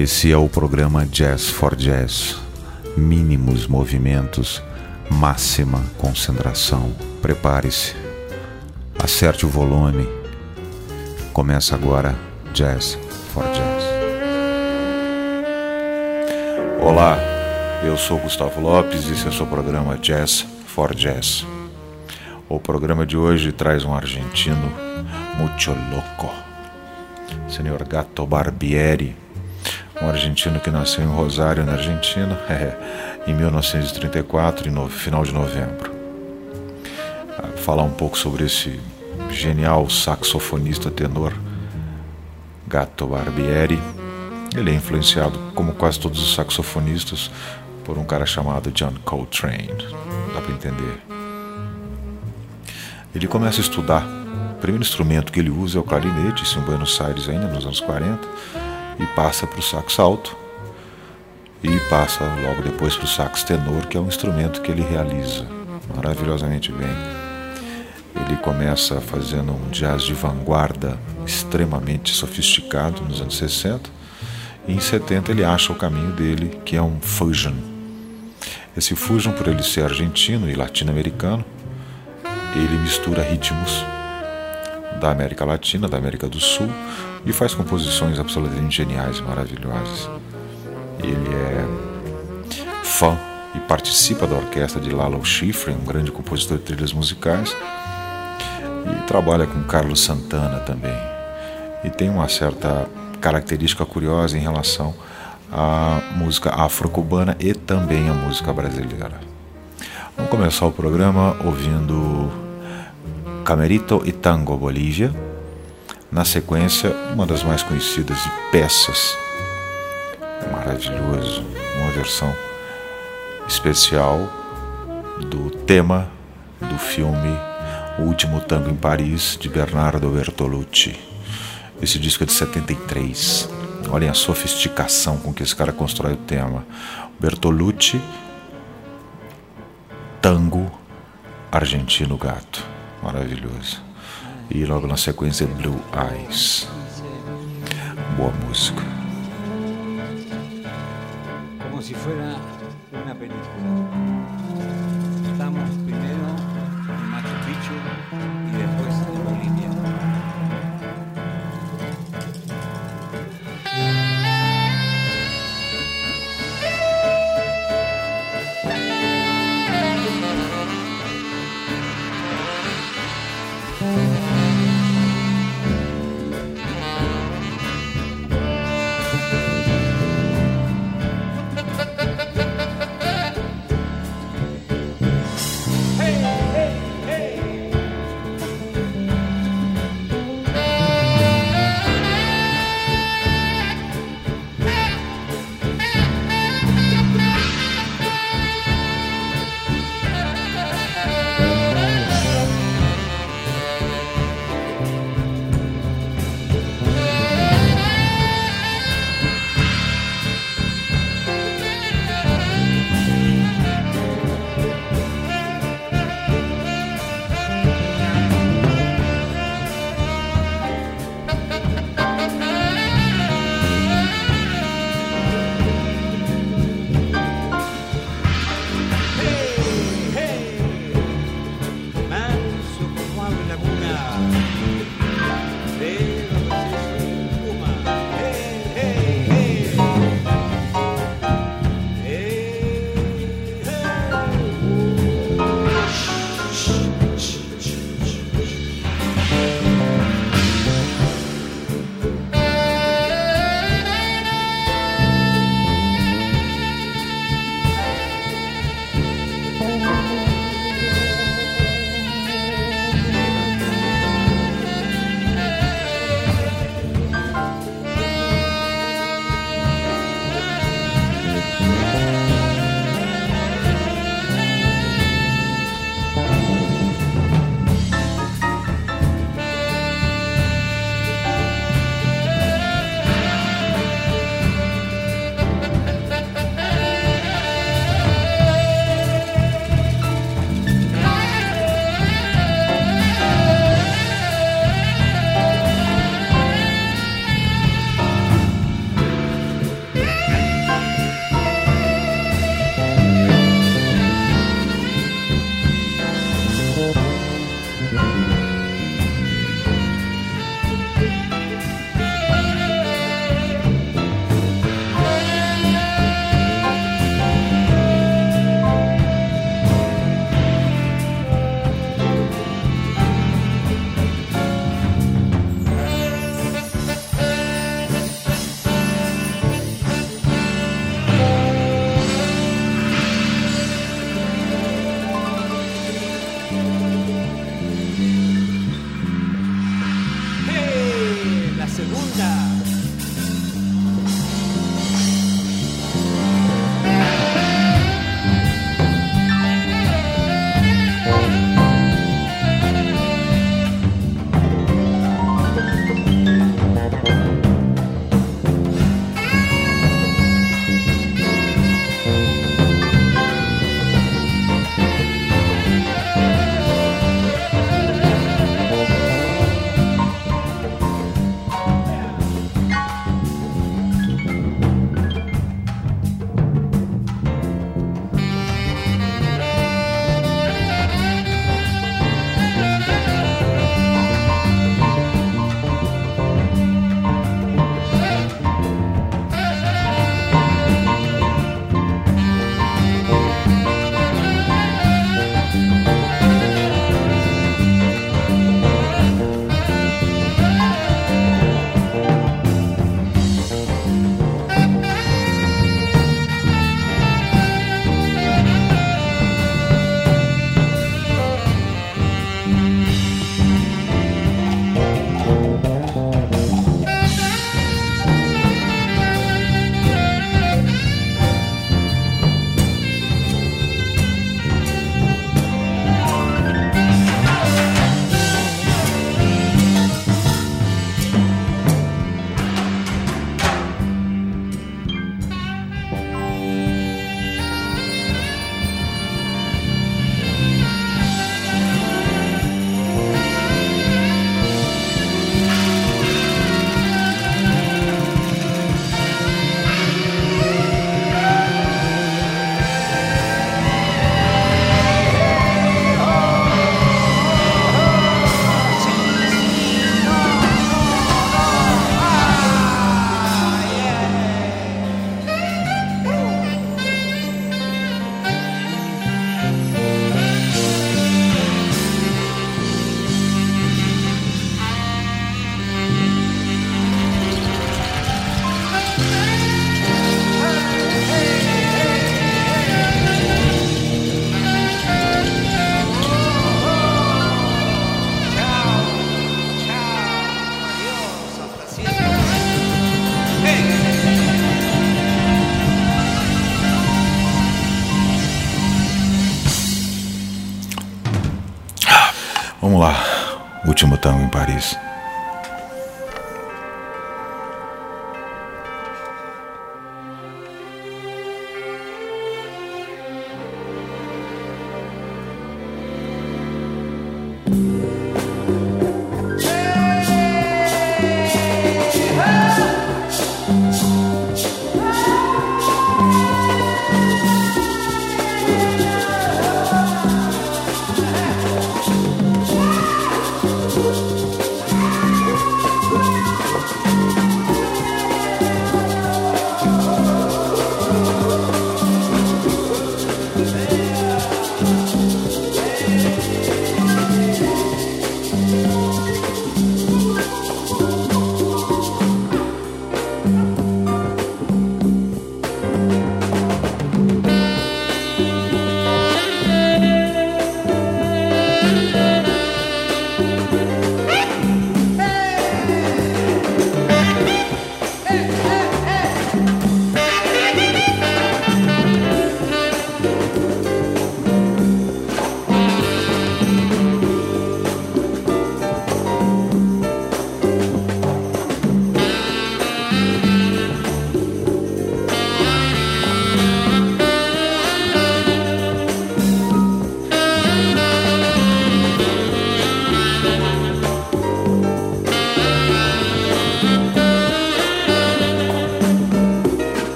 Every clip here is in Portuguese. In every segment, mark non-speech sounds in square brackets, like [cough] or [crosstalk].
Esse é o programa Jazz for Jazz. Mínimos movimentos, máxima concentração. Prepare-se, acerte o volume. Começa agora Jazz for Jazz. Olá, eu sou Gustavo Lopes e esse é o seu programa Jazz for Jazz. O programa de hoje traz um argentino muito louco, Senhor Gato Barbieri um argentino que nasceu em Rosário, na Argentina, [laughs] é, em 1934, no final de novembro. Ah, falar um pouco sobre esse genial saxofonista tenor Gato Barbieri. Ele é influenciado, como quase todos os saxofonistas, por um cara chamado John Coltrane. Dá para entender. Ele começa a estudar. O primeiro instrumento que ele usa é o clarinete, isso em Buenos Aires ainda, nos anos 40 e passa para o sax alto e passa logo depois para o sax tenor, que é um instrumento que ele realiza maravilhosamente bem. Ele começa fazendo um jazz de vanguarda extremamente sofisticado nos anos 60 e em 70 ele acha o caminho dele, que é um fusion. Esse fusion, por ele ser argentino e latino-americano, ele mistura ritmos da América Latina, da América do Sul, e faz composições absolutamente geniais e maravilhosas. Ele é fã e participa da orquestra de Lalo Schifrin, um grande compositor de trilhas musicais, e trabalha com Carlos Santana também. E tem uma certa característica curiosa em relação à música afro-cubana e também à música brasileira. Vamos começar o programa ouvindo Camerito e Tango Bolívia na sequência, uma das mais conhecidas de peças, maravilhoso, uma versão especial do tema do filme O Último Tango em Paris, de Bernardo Bertolucci. Esse disco é de 73. Olhem a sofisticação com que esse cara constrói o tema. Bertolucci, tango argentino gato. Maravilhoso e logo na sequência Blue Eyes. Boa música. Como se fuera una película.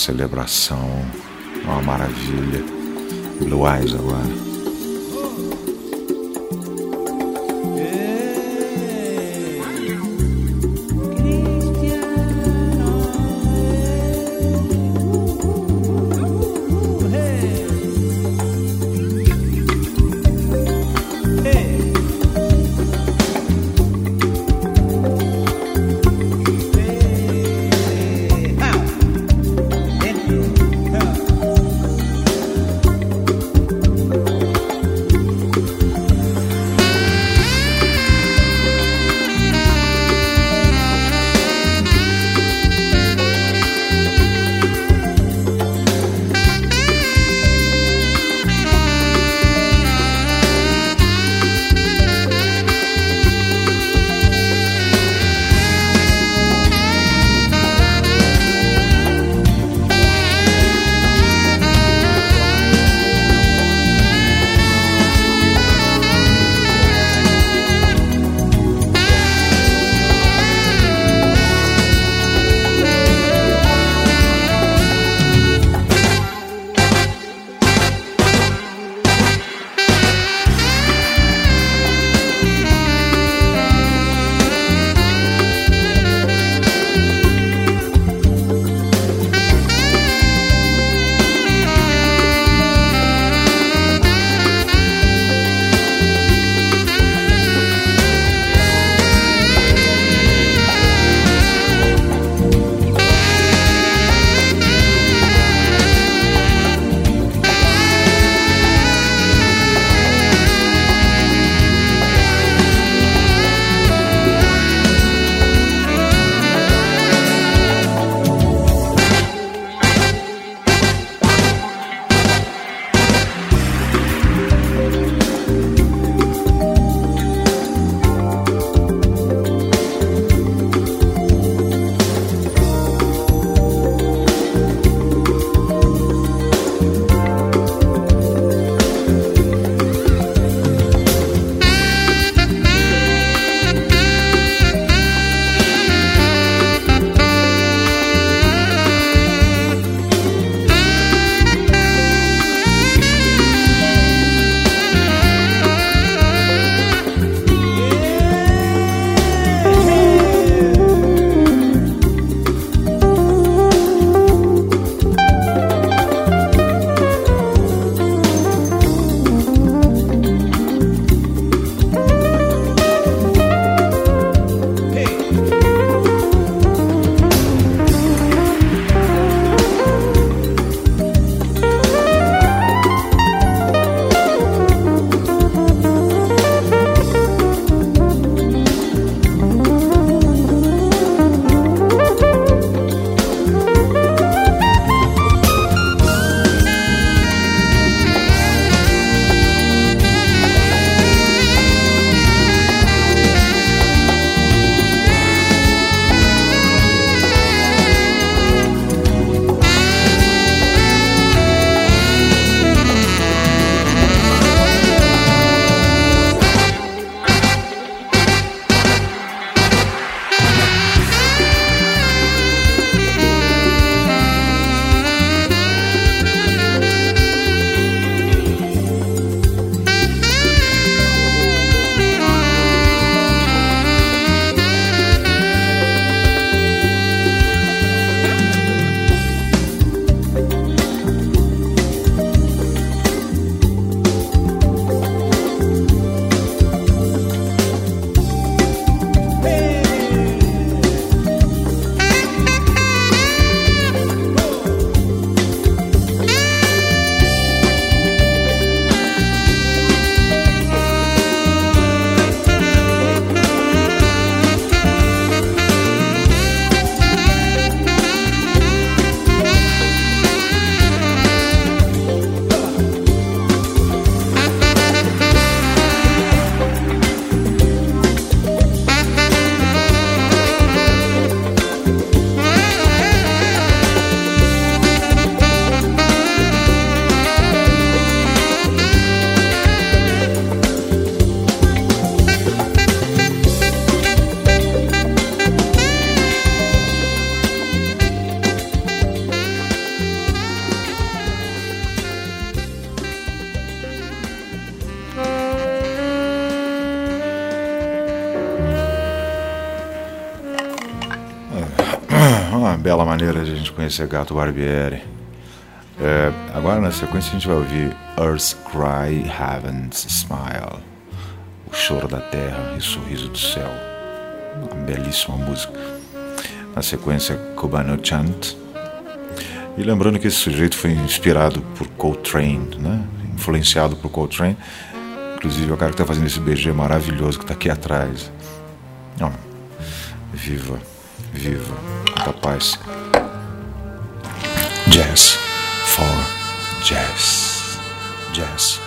Celebração, uma maravilha. Blue Eyes agora. Bela maneira de a gente conhecer Gato Barbieri. É, agora na sequência a gente vai ouvir Earth's Cry, Heaven's Smile, o choro da terra e o sorriso do céu. Uma belíssima música. Na sequência, Cubano Chant. E lembrando que esse sujeito foi inspirado por Coltrane, né? influenciado por Coltrane. Inclusive é o cara que está fazendo esse BG maravilhoso que está aqui atrás. Não, viva, viva, Jazz for jazz. Jazz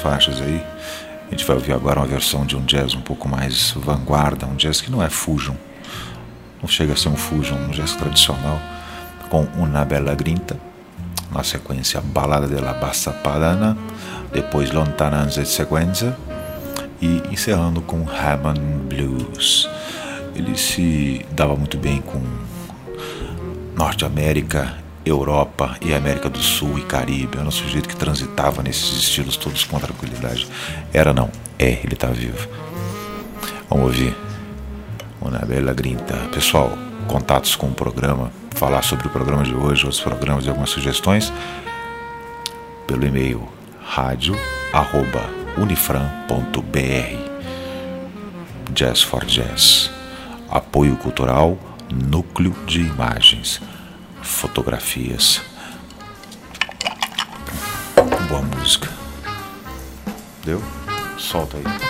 faixas aí. A gente vai ouvir agora uma versão de um jazz um pouco mais vanguarda, um jazz que não é fusion, não chega a ser um fusion, um jazz tradicional, com Una Bella Grinta, na sequência Balada della Bassa Padana, depois Lontananza e Sequenza, e encerrando com Hammond Blues. Ele se dava muito bem com Norte América, Europa e América do Sul e Caribe. Era um sujeito que transitava nesses estilos todos com tranquilidade. Era não, é, ele está vivo. Vamos ouvir. Uma bela grinta. Pessoal, contatos com o programa, falar sobre o programa de hoje, outros programas e algumas sugestões, pelo e-mail radio@unifran.br. Jazz for Jazz. Apoio cultural, núcleo de imagens fotografias. Boa música. Deu? Solta aí.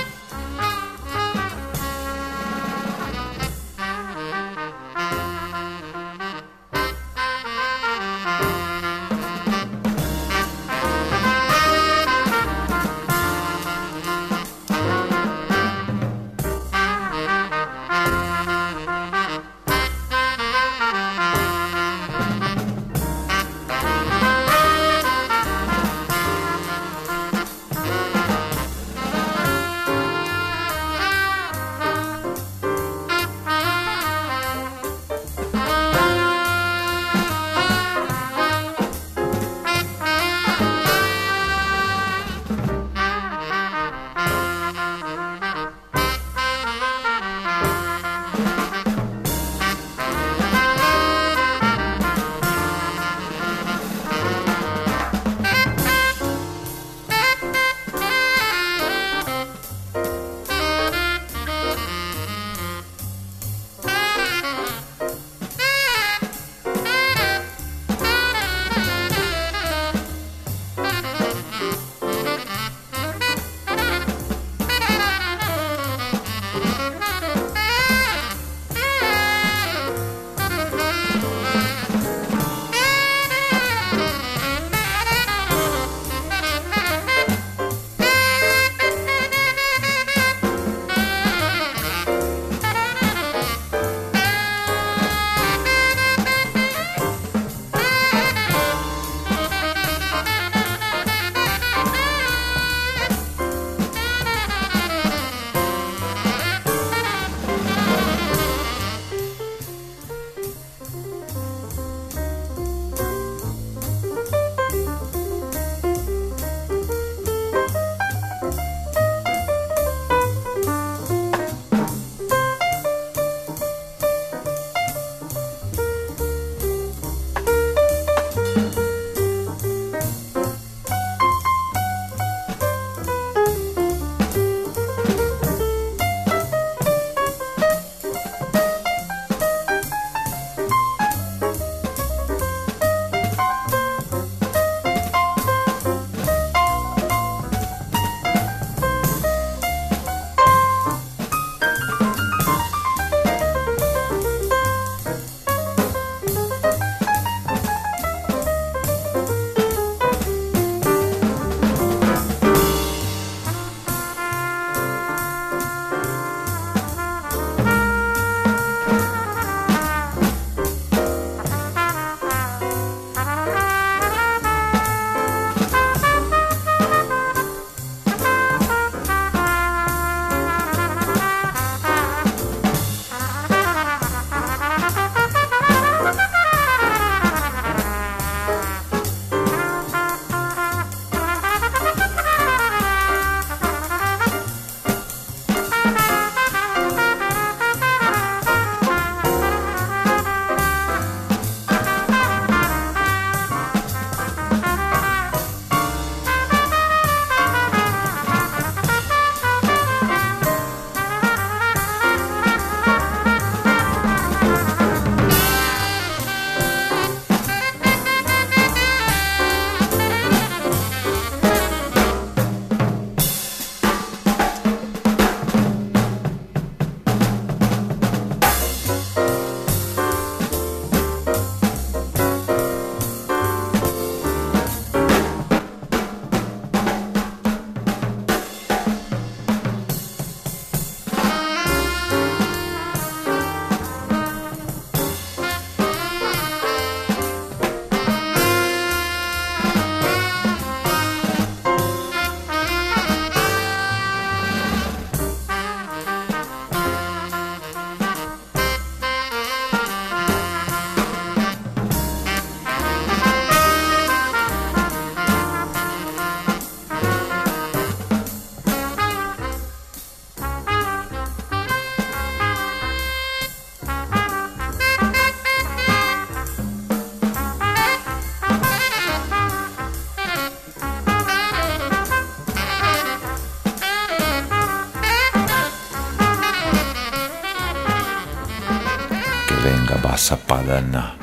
Angabassa Padana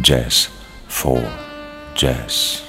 Jazz for Jazz.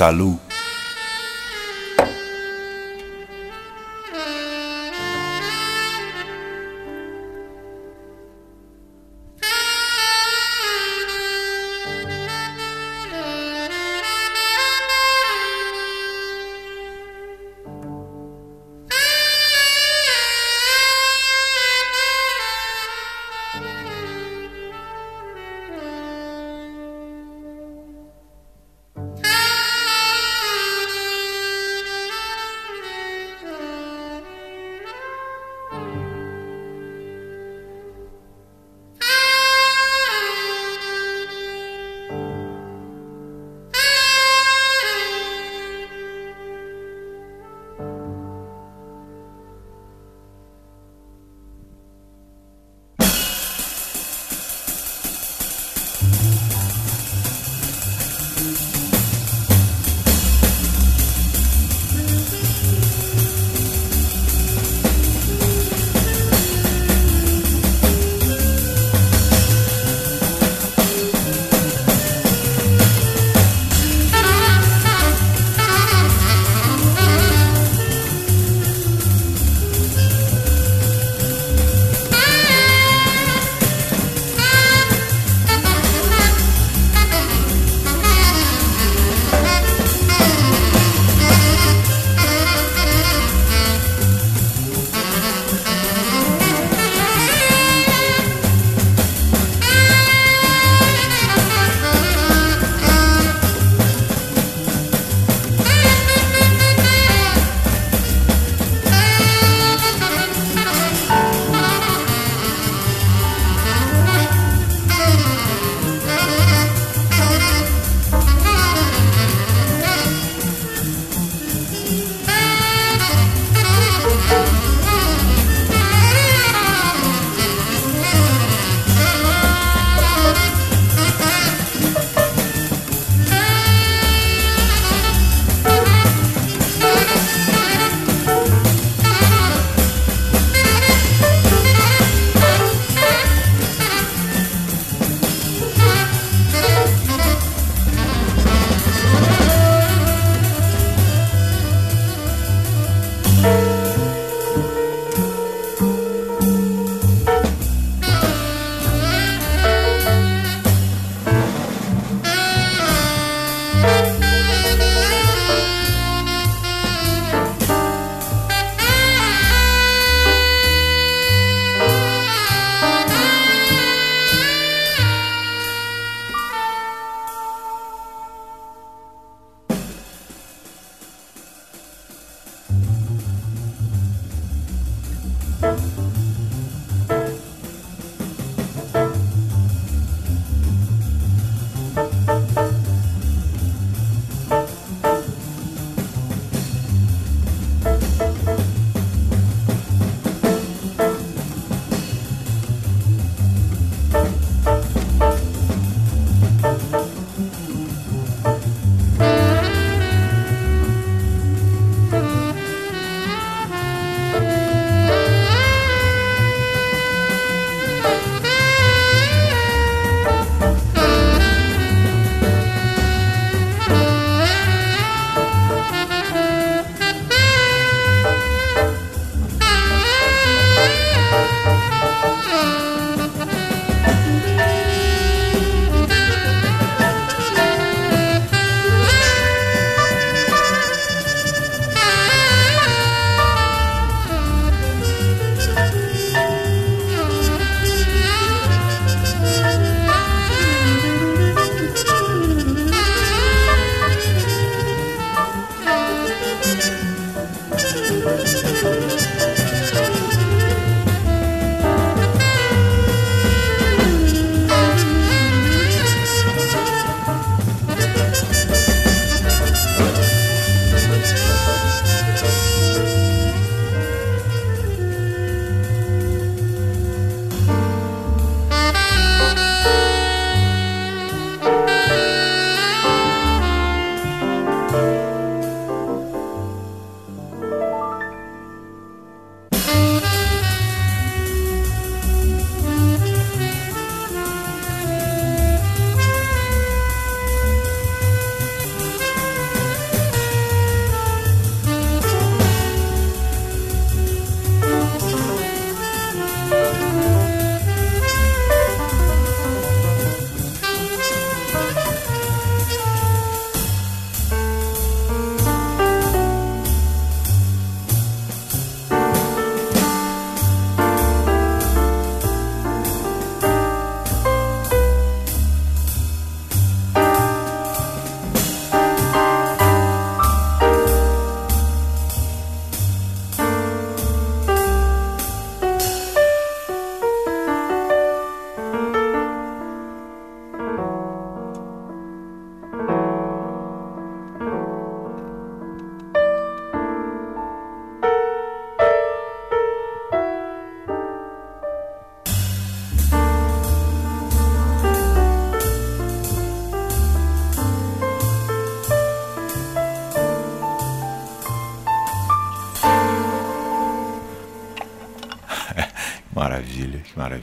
Salud.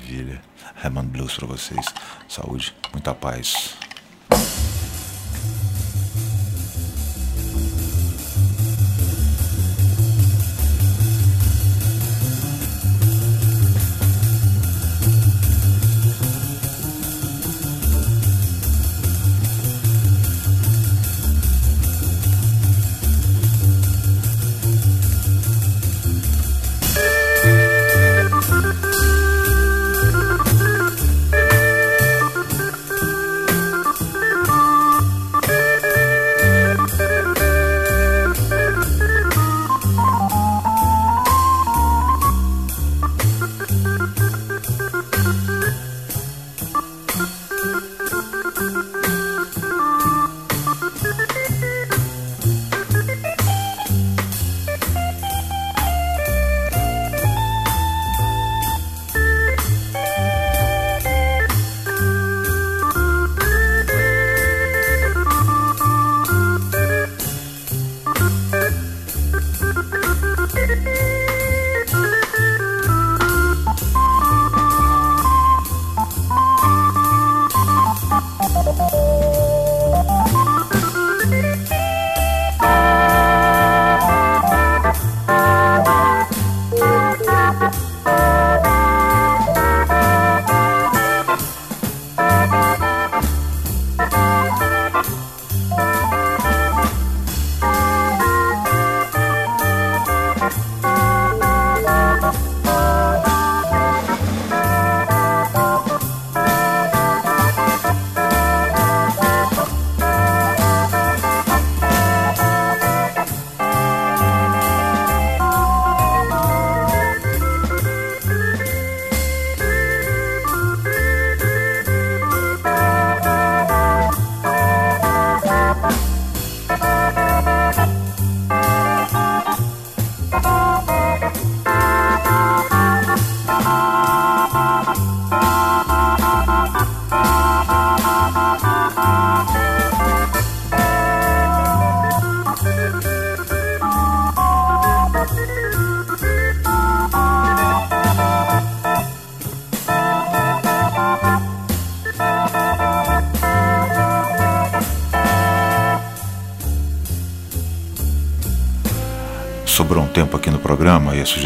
Maravilha. Herman Blues para vocês. Saúde, muita paz.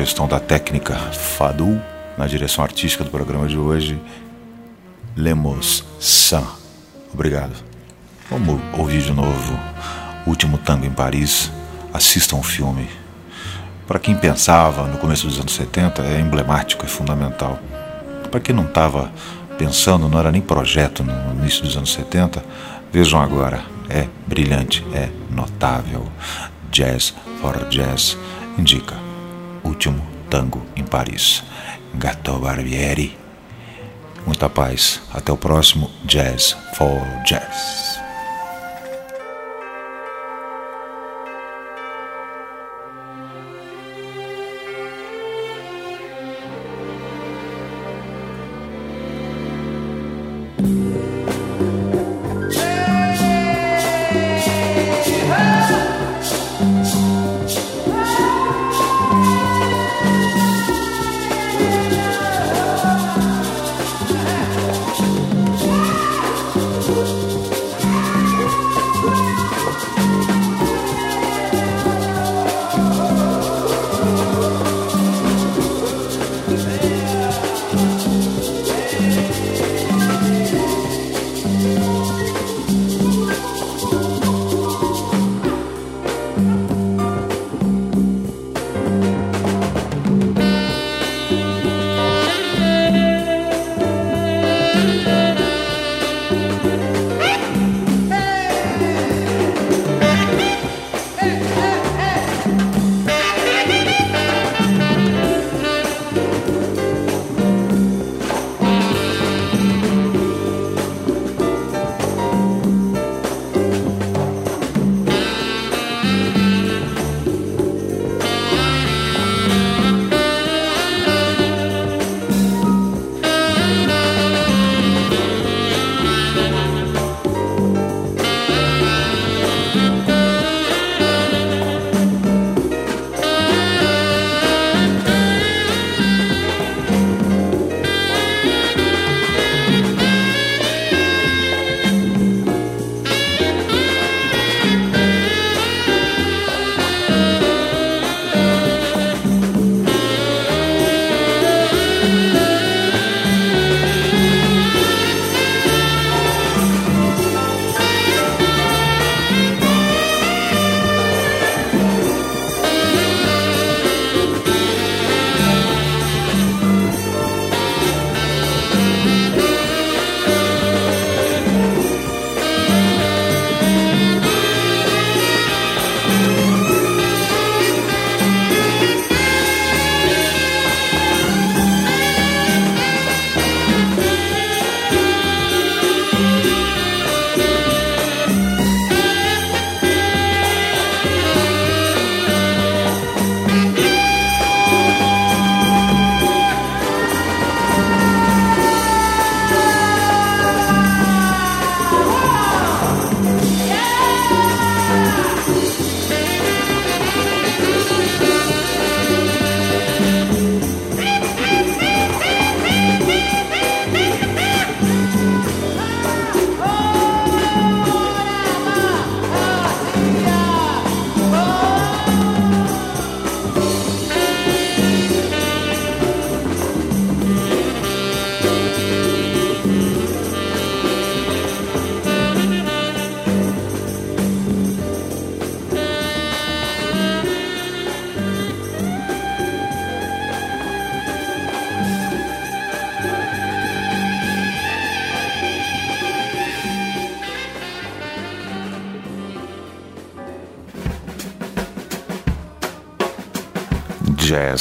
Sugestão da técnica Fadu na direção artística do programa de hoje, Lemos San. Obrigado. Vamos ouvir de novo Último Tango em Paris. Assistam o filme. Para quem pensava no começo dos anos 70, é emblemático, é fundamental. Para quem não estava pensando, não era nem projeto no início dos anos 70, vejam agora. É brilhante, é notável. Jazz for Jazz indica último tango em Paris. Gato Barbieri. Muita paz. Até o próximo Jazz for Jazz.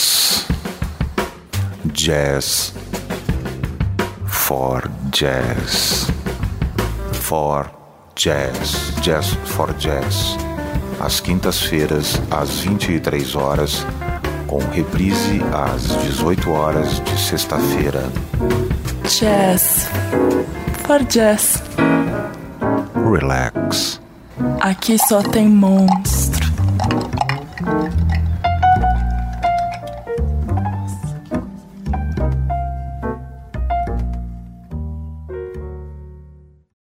Jazz, jazz, for jazz, for jazz, jazz for jazz, às quintas-feiras às 23 horas, com reprise às 18 horas de sexta-feira. Jazz for jazz. Relax. Aqui só tem monstro.